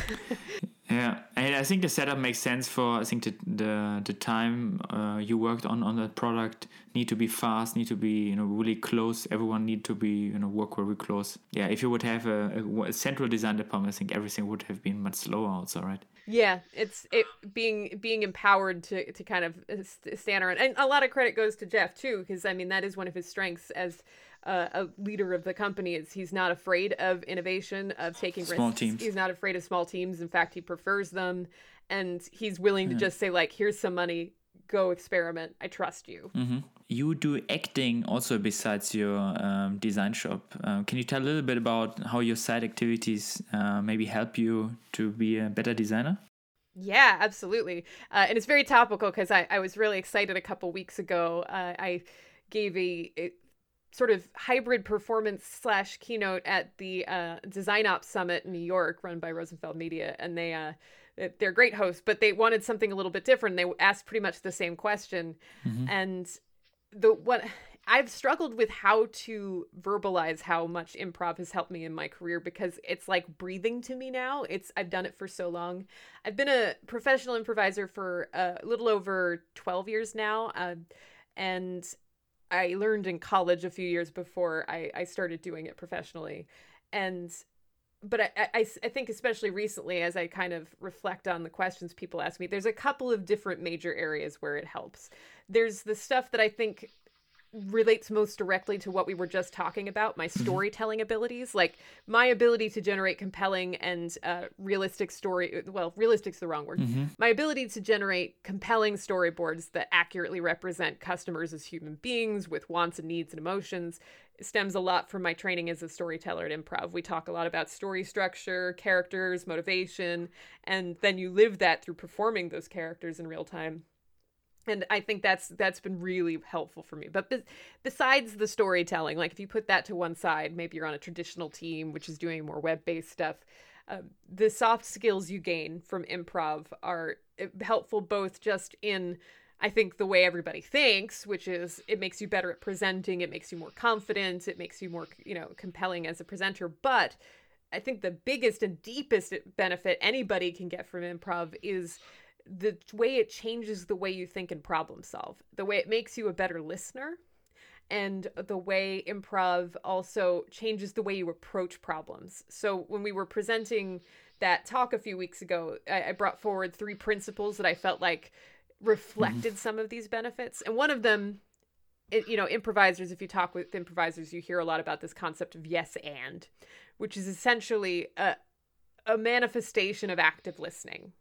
D: yeah, and I think the setup makes sense for I think the the, the time uh, you worked on on that product need to be fast, need to be you know really close. Everyone need to be you know work very close. Yeah, if you would have a, a, a central design department, I think everything would have been much slower. Also, right?
A: Yeah, it's it being being empowered to to kind of uh, stand around, and a lot of credit goes to Jeff too, because I mean that is one of his strengths as uh, a leader of the company. Is he's not afraid of innovation, of taking
D: small
A: risks.
D: Teams.
A: He's not afraid of small teams. In fact, he prefers them, and he's willing to just say like, "Here's some money, go experiment. I trust you."
D: Mm-hmm. You do acting also besides your um, design shop. Uh, can you tell a little bit about how your side activities uh, maybe help you to be a better designer?
A: Yeah, absolutely. Uh, and it's very topical because I, I was really excited a couple weeks ago. Uh, I gave a, a, sort of hybrid performance slash keynote at the uh, Design Ops Summit in New York, run by Rosenfeld Media, and they uh, they're great hosts, but they wanted something a little bit different. They asked pretty much the same question, mm-hmm. and the what I've struggled with how to verbalize how much improv has helped me in my career because it's like breathing to me now. It's I've done it for so long. I've been a professional improviser for a little over 12 years now. Uh, and I learned in college a few years before I, I started doing it professionally. And but I, I, I think especially recently as i kind of reflect on the questions people ask me there's a couple of different major areas where it helps. There's the stuff that i think relates most directly to what we were just talking about my mm-hmm. storytelling abilities like my ability to generate compelling and uh, realistic story well realistic's the wrong word mm-hmm. my ability to generate compelling storyboards that accurately represent customers as human beings with wants and needs and emotions stems a lot from my training as a storyteller at improv we talk a lot about story structure characters motivation and then you live that through performing those characters in real time and i think that's that's been really helpful for me. But be- besides the storytelling like if you put that to one side maybe you're on a traditional team which is doing more web-based stuff uh, the soft skills you gain from improv are eh, helpful both just in i think the way everybody thinks which is it makes you better at presenting it makes you more confident it makes you more you know compelling as a presenter. But i think the biggest and deepest benefit anybody can get from improv is the way it changes the way you think and problem solve, the way it makes you a better listener, and the way improv also changes the way you approach problems. So when we were presenting that talk a few weeks ago, I, I brought forward three principles that I felt like reflected mm-hmm. some of these benefits, and one of them. It, you know, improvisers, if you talk with improvisers, you hear a lot about this concept of yes and, which is essentially a, a manifestation of active listening.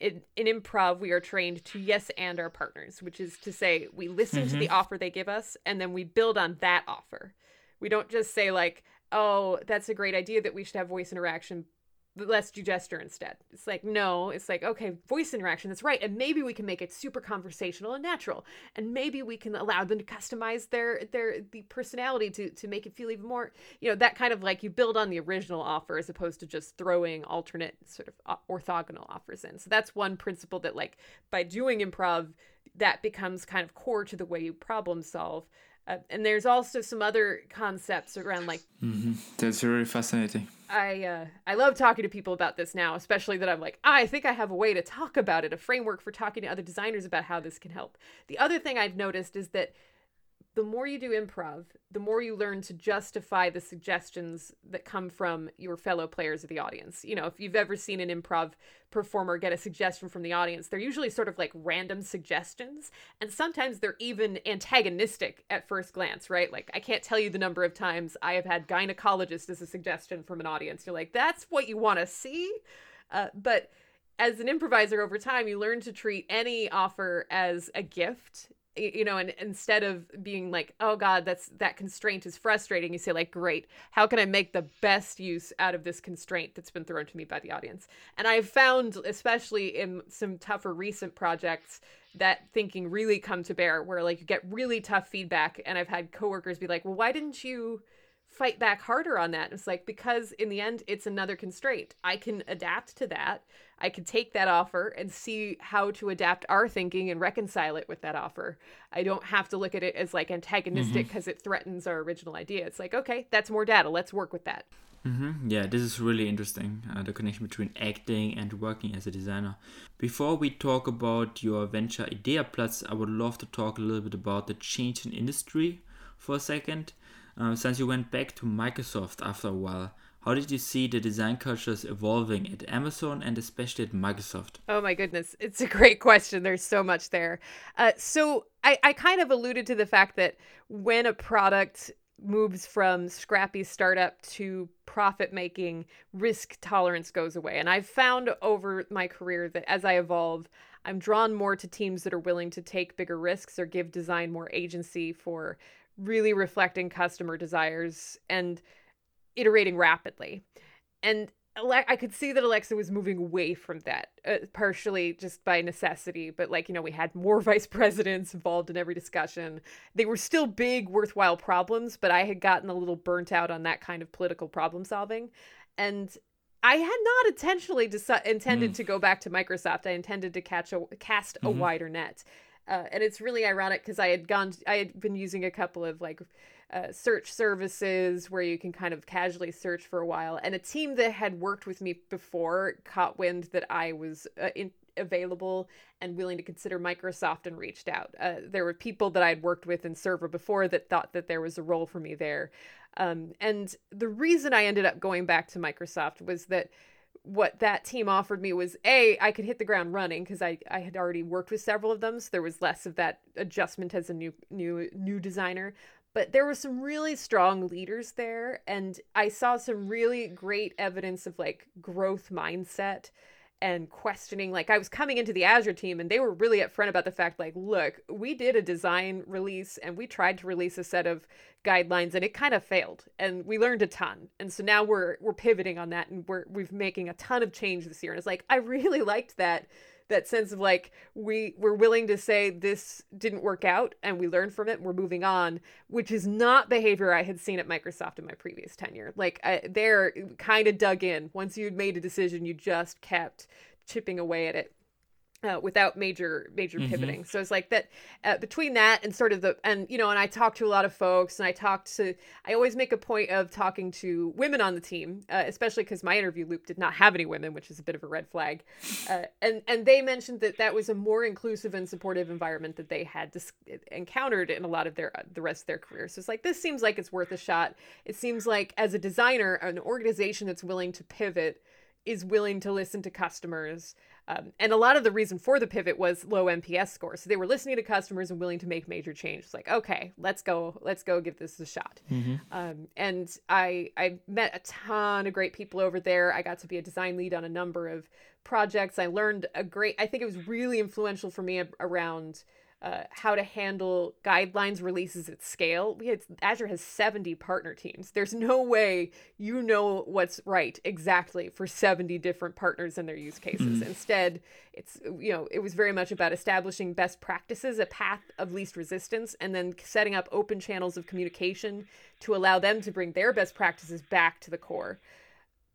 A: In, in improv, we are trained to yes and our partners, which is to say, we listen mm-hmm. to the mm-hmm. offer they give us and then we build on that offer. We don't just say, like, oh, that's a great idea that we should have voice interaction, let's do gesture instead. It's like, no, it's like, okay, voice interaction, that's right. And maybe we can make it super conversational and natural. And maybe we can allow them to customize their their the personality to to make it feel even more, you know, that kind of like you build on the original offer as opposed to just throwing alternate sort of uh, orthogonal offers in. So that's one principle that like by doing improv, that becomes kind of core to the way you problem solve. Uh, and there's also some other concepts around like
D: mm-hmm. that's really fascinating
A: i uh, i love talking to people about this now especially that i'm like ah, i think i have a way to talk about it a framework for talking to other designers about how this can help the other thing i've noticed is that the more you do improv, the more you learn to justify the suggestions that come from your fellow players of the audience. You know, if you've ever seen an improv performer get a suggestion from the audience, they're usually sort of like random suggestions. And sometimes they're even antagonistic at first glance, right? Like, I can't tell you the number of times I have had gynecologist as a suggestion from an audience. You're like, that's what you want to see? Uh, but as an improviser over time, you learn to treat any offer as a gift you know and instead of being like oh god that's that constraint is frustrating you say like great. How can i make the best use out of this constraint that's been thrown to me by the audience? And i've found especially in some tougher recent projects that thinking really come to bear where like you get really tough feedback and i've had coworkers be like well why didn't you fight back harder on that. It's like, because in the end, it's another constraint. I can adapt to that. I can take that offer and see how to adapt our thinking and reconcile it with that offer. I don't have to look at it as like antagonistic because mm-hmm. it threatens our original idea. It's like, okay, that's more data. Let's work with that.
C: Mm-hmm. Yeah, this is really interesting uh, the connection between acting and working as a designer. Before we talk about your venture Ideaplatz, I would love to talk a little bit about the change in industry for a second. Uh, since you went back to Microsoft after a while, how did you see the design cultures evolving at Amazon and especially at Microsoft?
A: Oh my goodness, it's a great question. There's so much there. Uh, so I, I kind of alluded to the fact that when a product moves from scrappy startup to profit making, risk tolerance goes away. And I've found over my career that as I evolve, I'm drawn more to teams that are willing to take bigger risks or give design more agency for really reflecting customer desires and iterating rapidly. And I could see that Alexa was moving away from that, uh, partially just by necessity. But like you know, we had more vice presidents involved in every discussion. They were still big, worthwhile problems, but I had gotten a little burnt out on that kind of political problem solving, and I had not intentionally deci- intended mm. to go back to Microsoft. I intended to catch a cast a mm-hmm. wider net, uh, and it's really ironic because I had gone, I had been using a couple of like uh, search services where you can kind of casually search for a while. And a team that had worked with me before caught wind that I was uh, in, available and willing to consider Microsoft and reached out. Uh, there were people that I'd worked with in server before that thought that there was a role for me there. Um, and the reason I ended up going back to Microsoft was that what that team offered me was a I could hit the ground running because I, I had already worked with several of them, so there was less of that adjustment as a new new new designer. But there were some really strong leaders there, and I saw some really great evidence of like growth mindset and questioning like i was coming into the azure team and they were really upfront about the fact like look we did a design release and we tried to release a set of guidelines and it kind of failed and we learned a ton. And so now we're we're pivoting on that and we're we've making a ton of change this year. And it's like i really liked that that sense of like we we're willing to say this didn't work out and we learned from it and we're moving on which is not behavior i had seen at microsoft in my previous tenure. Like I, they're kind of dug in. Once you'd made a decision you just kept chipping away at it uh, without major major mm-hmm. pivoting. So it's like that uh, between that and sort of the and you know and I talk to a lot of folks and I talk to I always make a point of talking to women on the team, uh, especially because my interview loop did not have any women, which is a bit of a red flag. Uh, and and they mentioned that that was a more inclusive and supportive environment that they had dis- encountered in a lot of their uh, the rest of their career. So it's like this seems like it's worth a shot. It seems like as a designer, an organization that's willing to pivot is willing to listen to customers Um, and a lot of the reason for the pivot was low NPS score. So they were listening to customers and willing to make major changes. Like, okay, let's go, let's go give this a shot. Mm-hmm. Um, and I I met a ton of great people over there. I got to be a design lead on a number of projects. I learned a great. I think it was really influential for me around uh, how to handle guidelines releases at scale. We had Azure has 70 partner teams. There's no way you know what's right exactly for 70 different partners and their use cases. Mm-hmm. Instead, it's you know, it was very much about establishing best practices, a path of least resistance, and then setting up open channels of communication to allow them to bring their best practices back to the core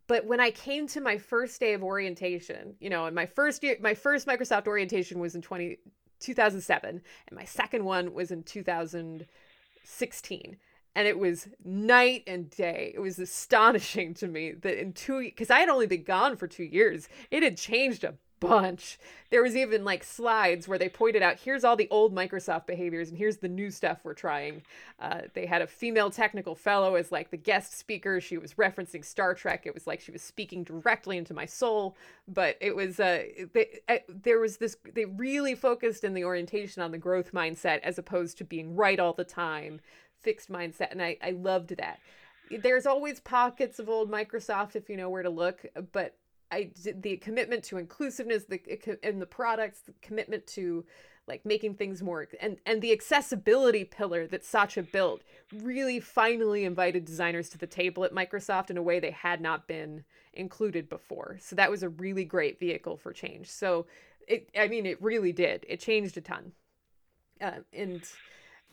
A: but when I came to my first day of orientation, you know, and my first year, my first Microsoft orientation was in 20, 2007 and my second one was in 2016 and it was night and day. It was astonishing to me that in two because I had only been gone for two years, it had changed a bunch. There was even like slides where they pointed out here's all the old Microsoft behaviors and here's the new stuff we're trying. Uh, they had a female technical fellow as like the guest speaker. She was referencing Star Trek. It was like she was speaking directly into my soul. But it was uh, they, uh, there was this. They really focused in the orientation on the growth mindset as opposed to being right all the time, fixed mindset, and I I loved that there's always pockets of old Microsoft if you know where to look, but I did the commitment to inclusiveness, the in the products, the commitment to like making things more and and the accessibility pillar that Satya built really finally invited designers to the table at Microsoft in a way they had not been included before. So that was a really great vehicle for change. So it I mean it really did. It changed a ton. Uh, and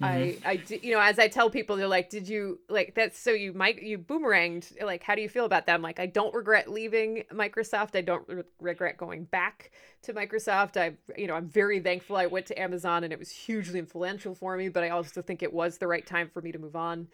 A: Mm-hmm. I, I, you know, as I tell people, they're like, "Did you like that's so you might you boomeranged? Like, how do you feel about that?" I'm like, I don't regret leaving Microsoft. I don't re- regret going back to Microsoft. I, you know, I'm very thankful I went to Amazon and it was hugely influential for me. But I also think it was the right time for me to move on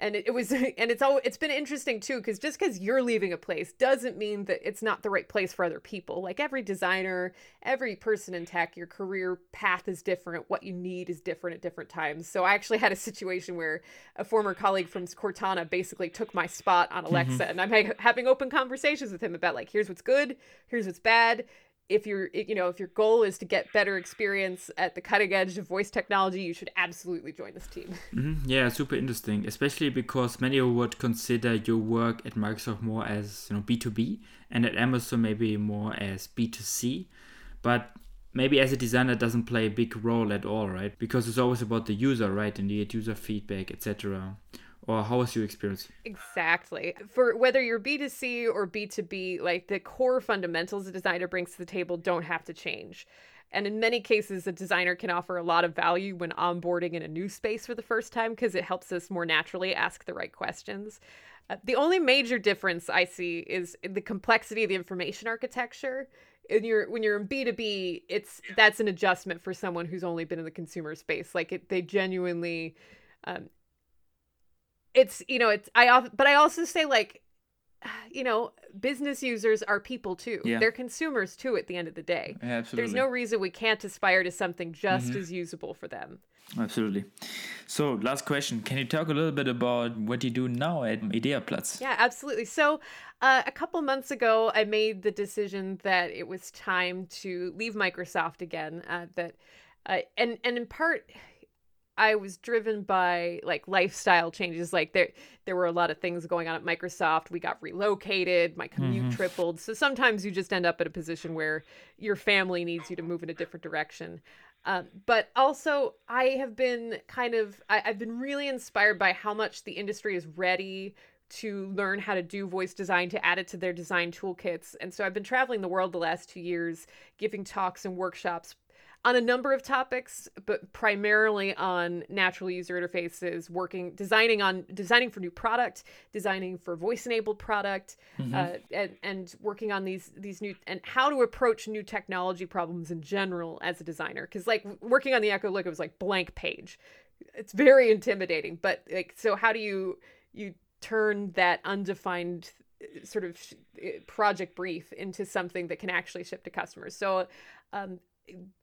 A: and it, it was and it's all it's been interesting too because just because you're leaving a place doesn't mean that it's not the right place for other people. Like every designer every person in tech your career path is different. What you need is different at different times. So i actually had a situation where a former colleague from cortana basically took my spot on alexa mm-hmm. and i'm having open conversations with him about like here's what's good here's what's bad if you're you know if your goal is to get better experience at the cutting edge of voice technology you should absolutely join this team.
C: Mm-hmm. yeah super interesting especially because many would consider your work at microsoft more as you know b2b and at amazon maybe more as b2c but maybe as a designer doesn't play a big role at all right? Because it's always about the user right? And get user feedback etc or how was your experience?
A: Exactly. For whether you're B2C or B2B, like the core fundamentals a designer brings to the table don't have to change. And in many cases, a designer can offer a lot of value when onboarding in a new space for the first time because it helps us more naturally ask the right questions. Uh, the only major difference I see is the complexity of the information architecture. And you're when you're in B2B, it's that's an adjustment for someone who's only been in the consumer space. Like it, they genuinely um, it's you know it's i but i also say like you know business users are people too. Yeah. they're consumers too at the end of the day.
D: Absolutely.
A: there's no reason we can't aspire to something just mm-hmm. as usable for them.
D: Absolutely. So last question. Can you talk a little bit about what you do now at ideaplatz
A: yeah absolutely. So uh, a couple months ago i made the decision that it was time to leave microsoft again uh, that uh, and and in part I was driven by like lifestyle changes. Like there there were a lot of things going on at Microsoft. We got relocated, my commute mm-hmm. tripled. So sometimes you just end up at a position where your family needs you to move in a different direction. Um, but also, I have been kind of I, I've been really inspired by how much the industry is ready to learn how to do voice design to add it to their design toolkits. And so I've been traveling the world the last two years, giving talks and workshops on a number of topics, but primarily on natural user interfaces, working, designing on designing for new product, designing for voice enabled product, mm-hmm. uh, and and working on these these new and how to approach new technology problems in general as a designer. Because like working on the Echo Look, it was like blank page. It's very intimidating, but like so, how do you you turn that undefined uh, sort of uh, project brief into something that can actually ship to customers. So um,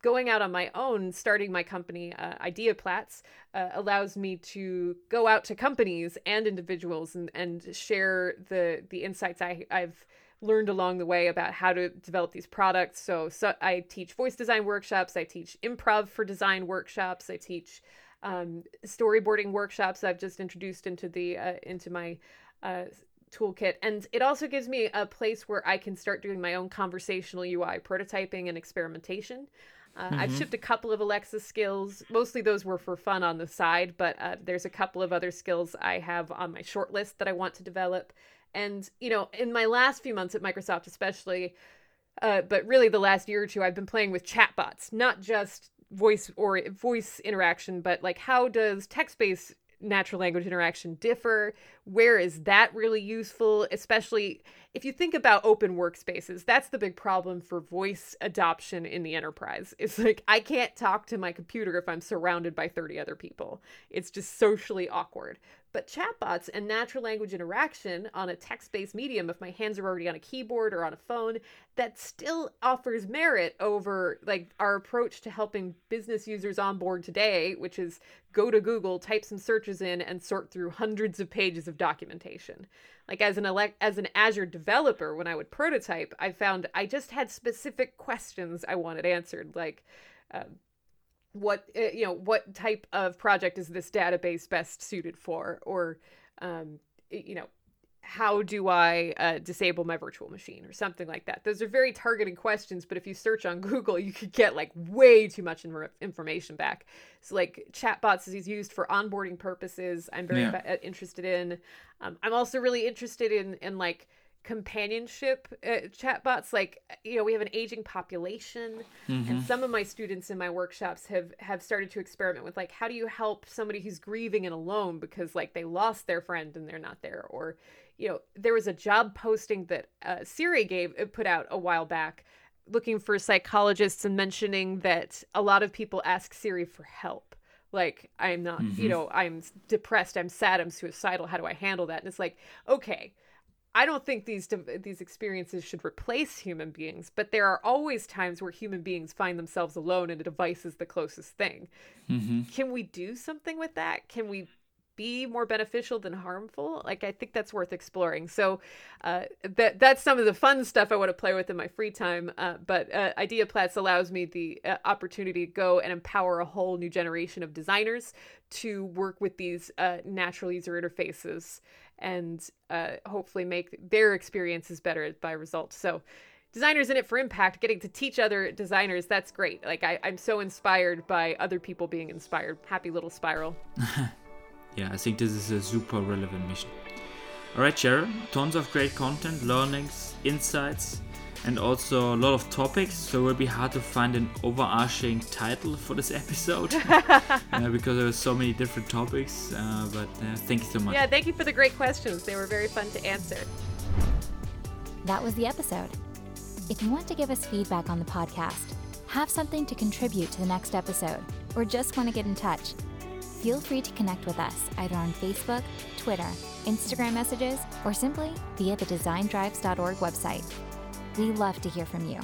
A: going out on my own, starting my company, uh, Ideaplatz, uh, allows me to go out to companies and individuals and, and share the the insights I, I've learned along the way about how to develop these products. So, so I teach voice design workshops, I teach improv for design workshops, I teach um, storyboarding workshops I've just introduced into the uh, into my uh, toolkit, and it also gives me a place where I can start doing my own conversational UI prototyping and experimentation. Uh, mm-hmm. I've shipped a couple of Alexa skills. Mostly those were for fun on the side, but uh, there's a couple of other skills I have on my short list that I want to develop. And, you know, in my last few months at Microsoft, especially, uh, but really the last year or two, I've been playing with chatbots, not just voice or voice interaction, but like how does text based natural language interaction differ? Where is that really useful? Especially if you think about open workspaces, that's the big problem for voice adoption in the enterprise. It's like I can't talk to my computer if I'm surrounded by 30 other people. It's just socially awkward. But chatbots and natural language interaction on a text based medium, if my hands are already on a keyboard or on a phone, that still offers merit over like our approach to helping business users on board today, which is go to Google, type some searches in, and sort through hundreds of pages of documentation. Like as an elect as an Azure developer, when I would prototype, I found I just had specific questions I wanted answered, like. Uh, what uh, you know what type of project is this database best suited for? Or um, you know how do i uh, disable my virtual machine or something like that? Those are very targeted questions but if you search on google you could get like way too much information back. So like chatbots is used for onboarding purposes i'm very yeah. Uh, interested in. Um, i'm also really interested in in like companionship uh, chatbots like you know we have an aging population mm-hmm. and some of my students in my workshops have have started to experiment with like how do you help somebody who's grieving and alone because like they lost their friend and they're not there or you know there was a job posting that uh, siri gave uh, put out a while back looking for psychologists and mentioning that a lot of people ask siri for help like i'm not mm-hmm. you know i'm depressed i'm sad i'm suicidal how do i handle that and it's like okay I don't think these these experiences should replace human beings, but there are always times where human beings find themselves alone and a device is the closest thing. Mm-hmm. Can we do something with that? Can we be more beneficial than harmful? Like I think that's worth exploring. So uh, that that's some of the fun stuff I want to play with in my free time. Uh, but uh, IdeaPlatz allows me the uh, opportunity to go and empower a whole new generation of designers to work with these uh, natural user interfaces and uh, hopefully make their experiences better by result. So designers in it for impact getting to teach other designers that's great. Like I, i'm so inspired by other people being inspired. Happy little spiral.
C: Yeah i think this is a super relevant mission. All right cheryl tons of great content learnings insights and also a lot of topics, so it will be hard to find an overarching title for this episode uh, because there are so many different topics. Uh, but uh, thank you so much.
A: Yeah, thank you for the great questions. They were very fun to answer.
B: That was the episode. If you want to give us feedback on the podcast, have something to contribute to the next episode, or just want to get in touch, feel free to connect with us either on Facebook, Twitter, Instagram messages, or simply via the designdrives.org website. We love to hear from you.